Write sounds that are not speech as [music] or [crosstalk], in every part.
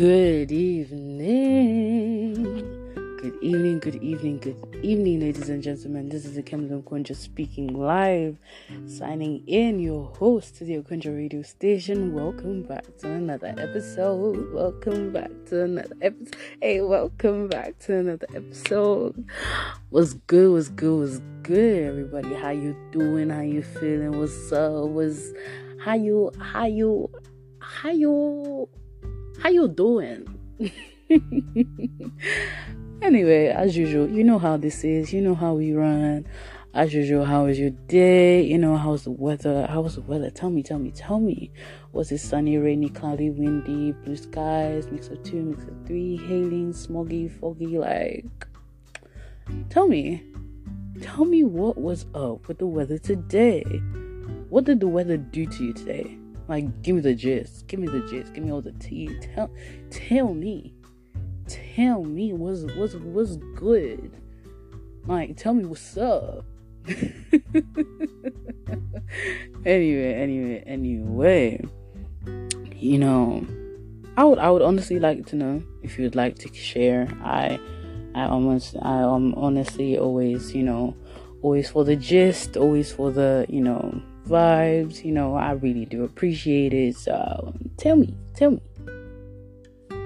Good evening. Good evening, good evening, good evening, ladies and gentlemen. This is the Nkemdilim Okonjo speaking live, signing in your host to the Okonjo radio station. Welcome back to another episode. Welcome back to another episode. Hey, welcome back to another episode. What's good? What's good? What's good, everybody? How you doing? How you feeling? What's up? What's how you how you how you how you doing? [laughs] Anyway, as usual, you know how this is. You know how we run. As usual, how was your day? You know, how's the weather? How was the weather? Tell me, tell me, tell me. Was it sunny, rainy, cloudy, windy, blue skies, mix of two, mix of three, hailing, smoggy, foggy? Like, tell me. Tell me what was up with the weather today. What did the weather do to you today? Like, give me the gist. Give me the gist. Give me all the tea. Tell, tell me tell me what's what's what's good. Like tell me what's up. [laughs] anyway, anyway, anyway. You know, I would I would honestly like to know if you would like to share. I I almost I am honestly always, you know, always for the gist, always for the, you know, vibes, you know, I really do appreciate it. So tell me, tell me.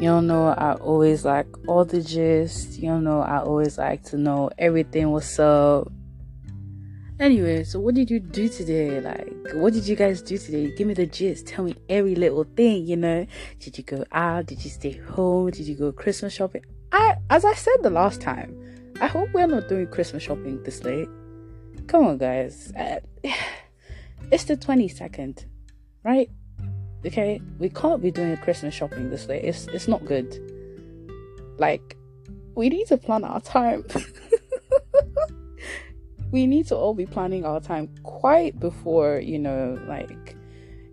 Y'all know, I always like all the gist. Y'all know, I always like to know everything. What's up? Anyway, so what did you do today? Like, what did you guys do today? Give me the gist. Tell me every little thing. You know, did you go out? Did you stay home? Did you go Christmas shopping? I, as I said the last time, I hope we're not doing Christmas shopping this late. Come on, guys. Uh, it's the twenty second, right? Okay, we can't be doing Christmas shopping this way. It's it's not good. Like, we need to plan our time. [laughs] we need to all be planning our time quite before you know, like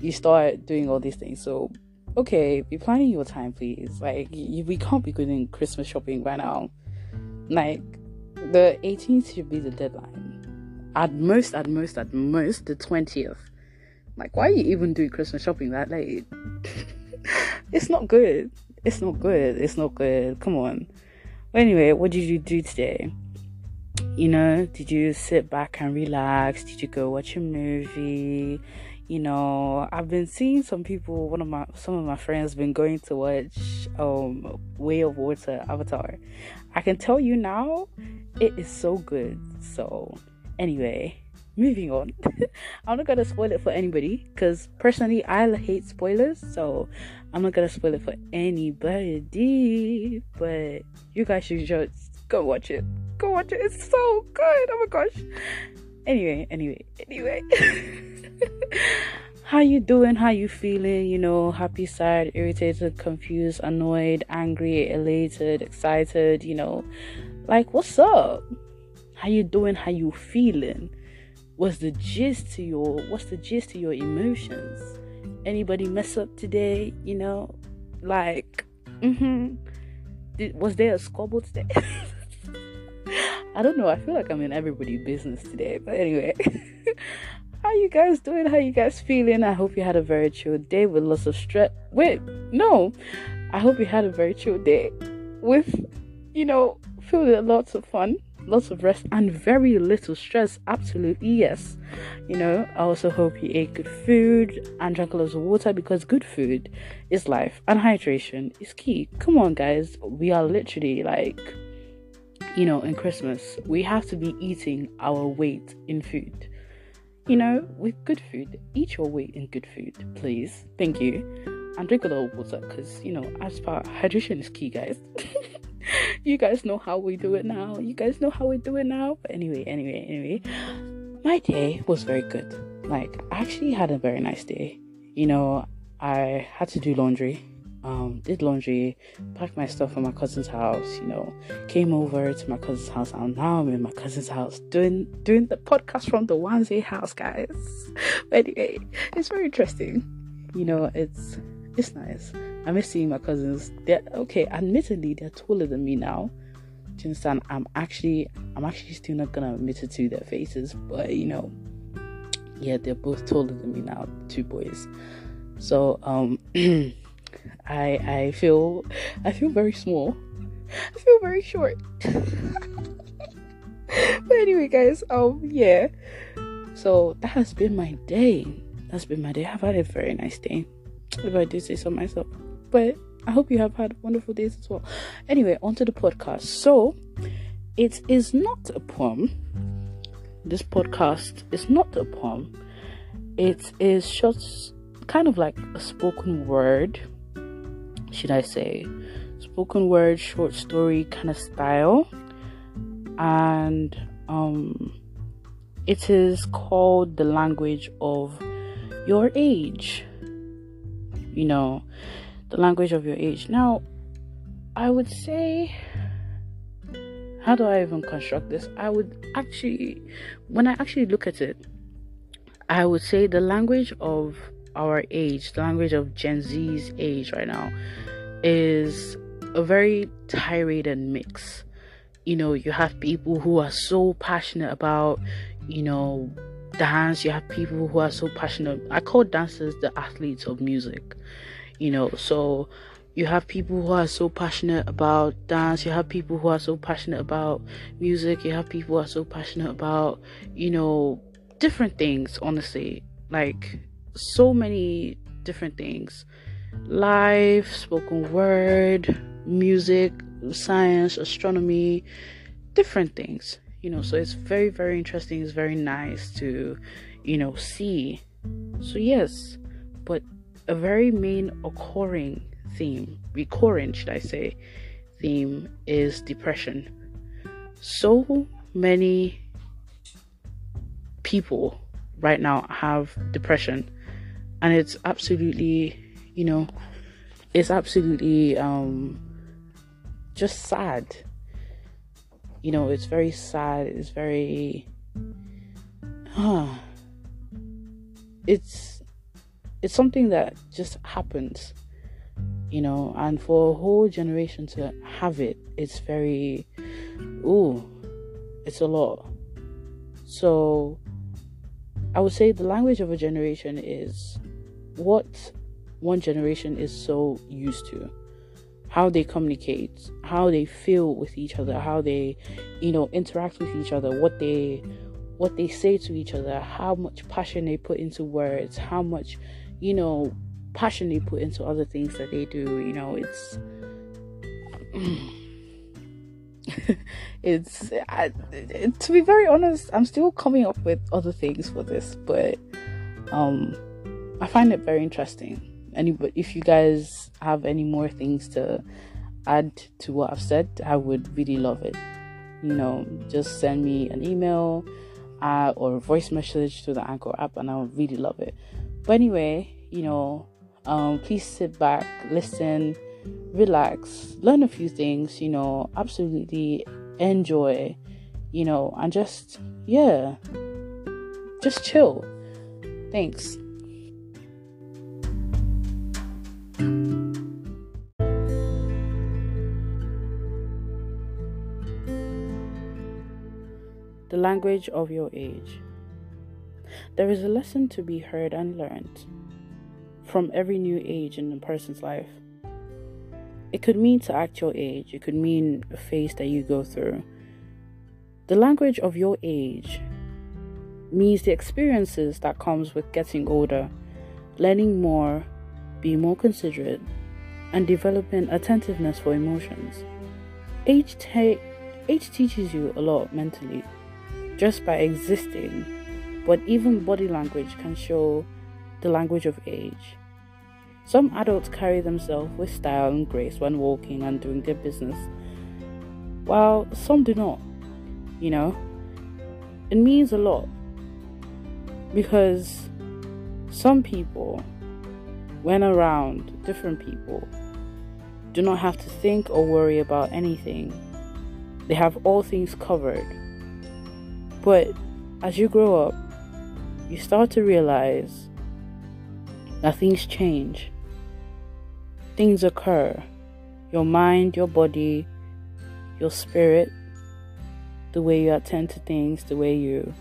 you start doing all these things. So, okay, be planning your time, please. Like, you, we can't be doing Christmas shopping right now. Like, the 18th should be the deadline. At most, at most, at most, the 20th like, why are you even doing Christmas shopping that late? [laughs] it's not good. It's not good. It's not good. Come on. anyway, what did you do today? You know, did you sit back and relax? Did you go watch a movie? You know, I've been seeing some people. One of my some of my friends been going to watch um Way of Water Avatar. I can tell you now, it is so good. So anyway, moving on. [laughs] I'm not gonna spoil it for anybody because personally I hate spoilers, so I'm not gonna spoil it for anybody. But you guys should just go watch it. Go watch it. It's so good. Oh my gosh. Anyway, anyway, anyway. [laughs] How you doing? How you feeling? You know, happy, sad, irritated, confused, annoyed, angry, elated, excited, you know. Like what's up? How you doing? How you feeling? what's the gist to your what's the gist to your emotions? Anybody mess up today you know? Like mm-hmm. Did, was there a squabble today? [laughs] I don't know. I feel like i'm in everybody's business today but anyway. [laughs] How you guys doing? How you guys feeling? I hope you had a very chill day with lots of stress wait no. I hope you had a very chill day with you know filled with lots of fun lots of rest and very little stress. Absolutely, yes. You know, I also hope you ate good food and drank lots of water because good food is life and hydration is key. Come on, guys, we are literally like, you know, in Christmas, we have to be eating our weight in food. You know, with good food, eat your weight in good food, please. Thank you. And drink a lot of water because, you know, as far hydration is key, guys. [laughs] [laughs] you guys know how we do it now. You guys know how we do it now. But anyway, anyway, anyway, my day was very good. Like, I actually had a very nice day. You know, I had to do laundry. Um, did laundry, packed my stuff from my cousin's house, you know, came over to my cousin's house and now I'm in my cousin's house doing doing the podcast from the Wanze house, guys. [laughs] But anyway, it's very interesting. You know, it's it's nice. I miss seeing my cousins. They're okay, admittedly, they're taller than me now. Do you understand? I'm actually I'm actually still not gonna admit it to their faces, but you know, yeah, they're both taller than me now, two boys. So um [clears throat] I I feel I feel very small. I feel very short. [laughs] but anyway, guys, um, yeah. So that has been my day. That's been my day. I've had a very nice day. If I do say so myself. But I hope you have had wonderful days as well. Anyway, onto the podcast. So it is not a poem. This podcast is not a poem. It is just kind of like a spoken word, should I say? Spoken word, short story kind of style. And um it is called the language of your age. You know, the language of your age. Mm. Now, I would say, how do I even construct this? I would actually, when I actually look at it, I would say the language of our age, the language of Gen Z's age right now, is a very tirade and mix. You know, you have people who are so passionate about, you know, dance. You have people who are so passionate. I call dancers the athletes of music you know so you have people who are so passionate about dance you have people who are so passionate about music you have people who are so passionate about you know different things honestly. Like so many different things. Live spoken word music science astronomy different things you know. So it's very very interesting. It's very nice to you know see. So yes but a very main occurring theme, recurring, should I say, theme is depression. So many people right now have depression, and it's absolutely, you know, it's absolutely um, just sad. You know, it's very sad. It's very, huh. [sighs] It's it's something that just happens you know and for a whole generation to have it it's very ooh it's a lot. So i would say the language of a generation is what one generation is so used to. How they communicate how they feel with each other how they you know interact with each other what they what they say to each other how much passion they put into words how much you know, passionately put into other things that they do. You know, it's [sighs] it's I, it, to be very honest, I'm still coming up with other things for this, but um, I find it very interesting. Anybody, if you guys have any more things to add to what I've said, I would really love it. You know, just send me an email uh, or a voice message to the Anchor app, and I would really love it. But anyway, you know, um, please sit back, listen, relax, learn a few things, you know, absolutely enjoy, you know, and just, yeah, just chill. Thanks. The language of your age. There is a lesson to be heard and learned from every new age in a person's life. It could mean to act your age, it could mean a phase that you go through. The language of your age means the experiences that comes with getting older, learning more, being more considerate, and developing attentiveness for emotions. Age, te- age teaches you a lot mentally just by existing but even body language can show the language of age. Some adults carry themselves with style and grace when walking and doing their business, while some do not. You know, it means a lot because some people, when around different people, do not have to think or worry about anything. They have all things covered. But as you grow up, you start to realize that things change, things occur. Your mind, your body, your spirit, the way you attend to things, the way you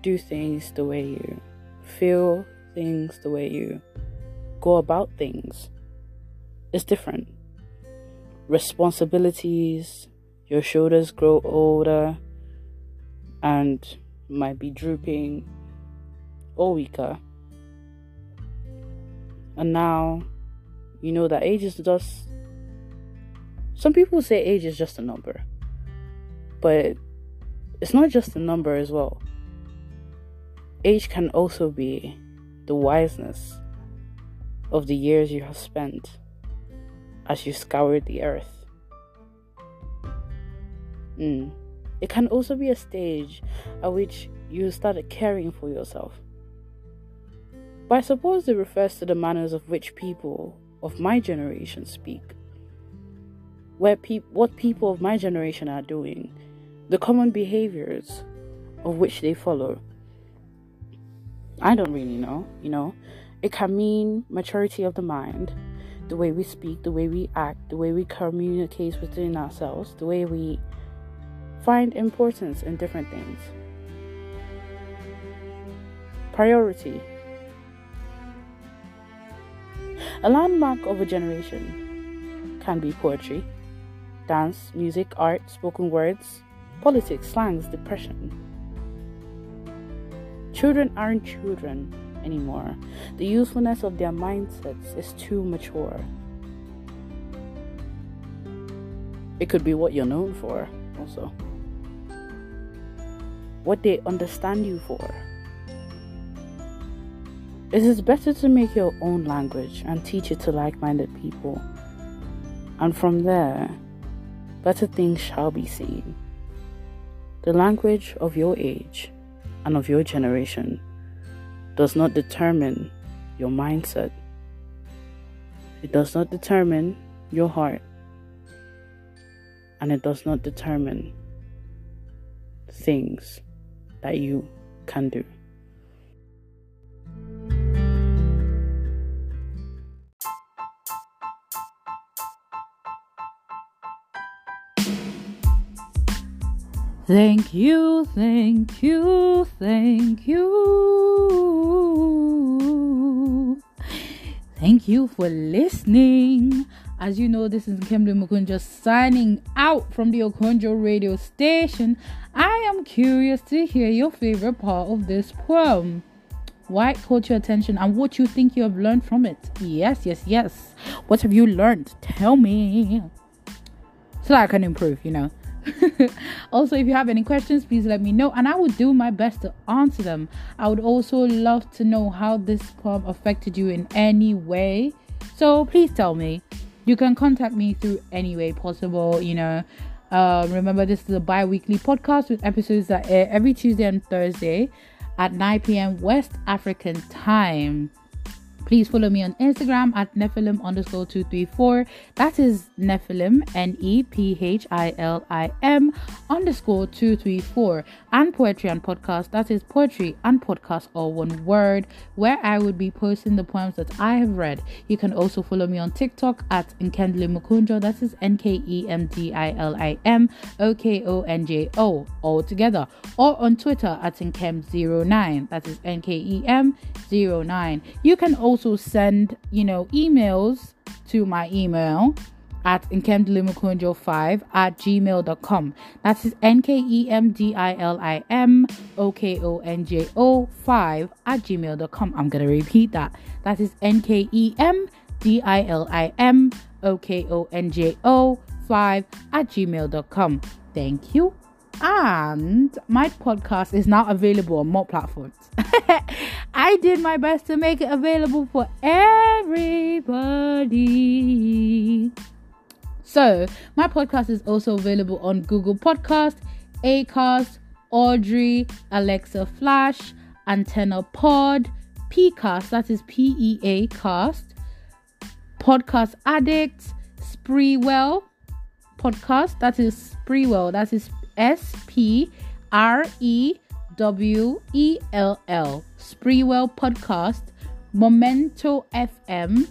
do things, the way you feel things, the way you go about things is different. Responsibilities, your shoulders grow older and might be drooping or weaker. And now you know that age is just some people say age is just a number. But it's not just a number as well. Age can also be the wiseness of the years you have spent as you scoured the earth. Mm. It can also be a stage at which you started caring for yourself. But I suppose it refers to the manners of which people of my generation speak. Where pe- what people of my generation are doing, the common behaviors of which they follow. I don't really know, you know. It can mean maturity of the mind, the way we speak, the way we act, the way we communicate within ourselves, the way we find importance in different things. Priority. A landmark of a generation can be poetry, dance, music, art, spoken words, politics, slangs, depression. Children aren't children anymore. The usefulness of their mindsets is too mature. It could be what you're known for, also. What they understand you for. It is better to make your own language and teach it to like minded people. And from there, better things shall be seen. The language of your age and of your generation does not determine your mindset, it does not determine your heart, and it does not determine things that you can do. Thank you, thank you, thank you. Thank you for listening. As you know, this is Nkemdilim Okonjo signing out from the Okonjo radio station. I am curious to hear your favorite part of this poem. Why caught your attention and what you think you have learned from it? Yes, yes, yes. What have you learned? Tell me. So I can improve, you know. [laughs] also, if you have any questions, please let me know and I will do my best to answer them. I would also love to know how this club affected you in any way. So please tell me. You can contact me through any way possible, you know. Uh, remember, this is a bi weekly podcast with episodes that air every Tuesday and Thursday at 9 p.m. West African time. Please follow me on Instagram at Nephilim underscore 234. That is Nephilim, N E P H I L I M underscore 234. And Poetry and Podcast. That is Poetry and Podcast, all one word, where I would be posting the poems that I have read. You can also follow me on TikTok at Nkemdilim Okonjo. That is N K E M D I L I M O K O N J O, all together. Or on Twitter at Nkem09. That is N K E M 09. You can also also send, you know, emails to my email at nkemdilimokonjo5 at gmail.com. That is N-K-E-M-D-I-L-I-M-O-K-O-N-J-O 5 at gmail.com. I'm going to repeat that. That is N-K-E-M-D-I-L-I-M-O-K-O-N-J-O 5 at gmail.com. Thank you and my podcast is now available on more platforms. [laughs] I did my best to make it available for everybody. So, my podcast is also available on Google Podcast, Acast, Audrey, Alexa Flash, Antenna Pod, Pcast, that is P E A Cast, Podcast Addict, Spreewell Podcast, that is Spreewell, that is S P R E W E L L. Spreewell Podcast. Momento FM.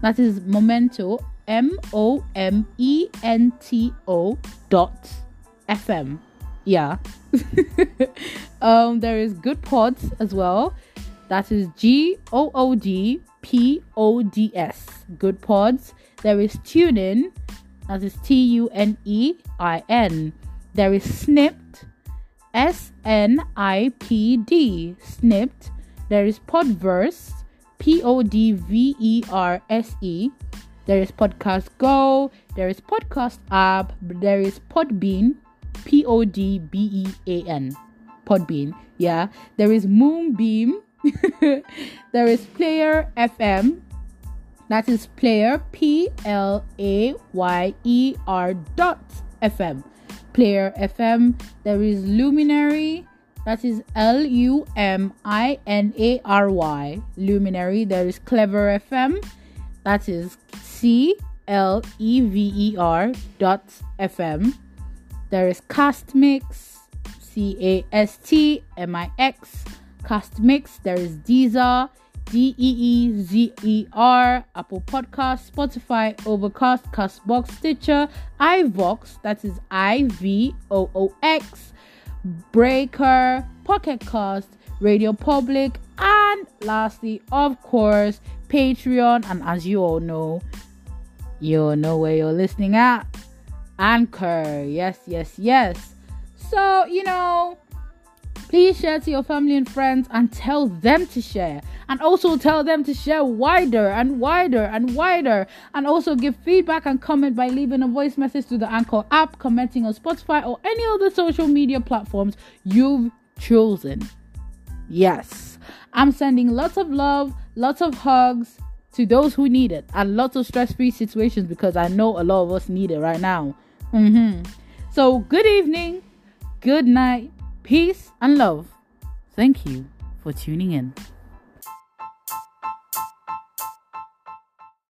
That is Momento M O M E N T O dot FM. Yeah. [laughs] um, there is Good Pods as well. That is G O O D P O D S. Good Pods. There is TuneIn. That is T U N E I N. There is Snipd. S N I P D. Snipd. There is Podverse. P O D V E R S E. There is Podcast Go. There is Podcast App. There is Podbean. P O D B E A N. Podbean. Yeah. There is Moonbeam. [laughs] there is Player FM. That is Player P L A Y E R dot FM. Player FM. There is Luminary. That is L U M I N A R Y. Luminary. There is Clever FM. That is C L E V E R dot FM. There is Castmix. C A S T M I X. Castmix. There is Deezer. D E E Z E R, Apple Podcast, Spotify, Overcast, Castbox, Stitcher, iVoox, that is I V O O X, Breaker, Pocket Cast, Radio Public, and lastly, of course, Patreon. And as you all know, you all know where you're listening at Anchor. Yes, yes, yes. So, you know, please share to your family and friends and tell them to share. And also tell them to share wider and wider and wider. And also give feedback and comment by leaving a voice message to the Anchor app, commenting on Spotify or any other social media platforms you've chosen. Yes, I'm sending lots of love, lots of hugs to those who need it, and lots of stress free situations because I know a lot of us need it right now. Mm-hmm. So, good evening, good night, peace, and love. Thank you for tuning in.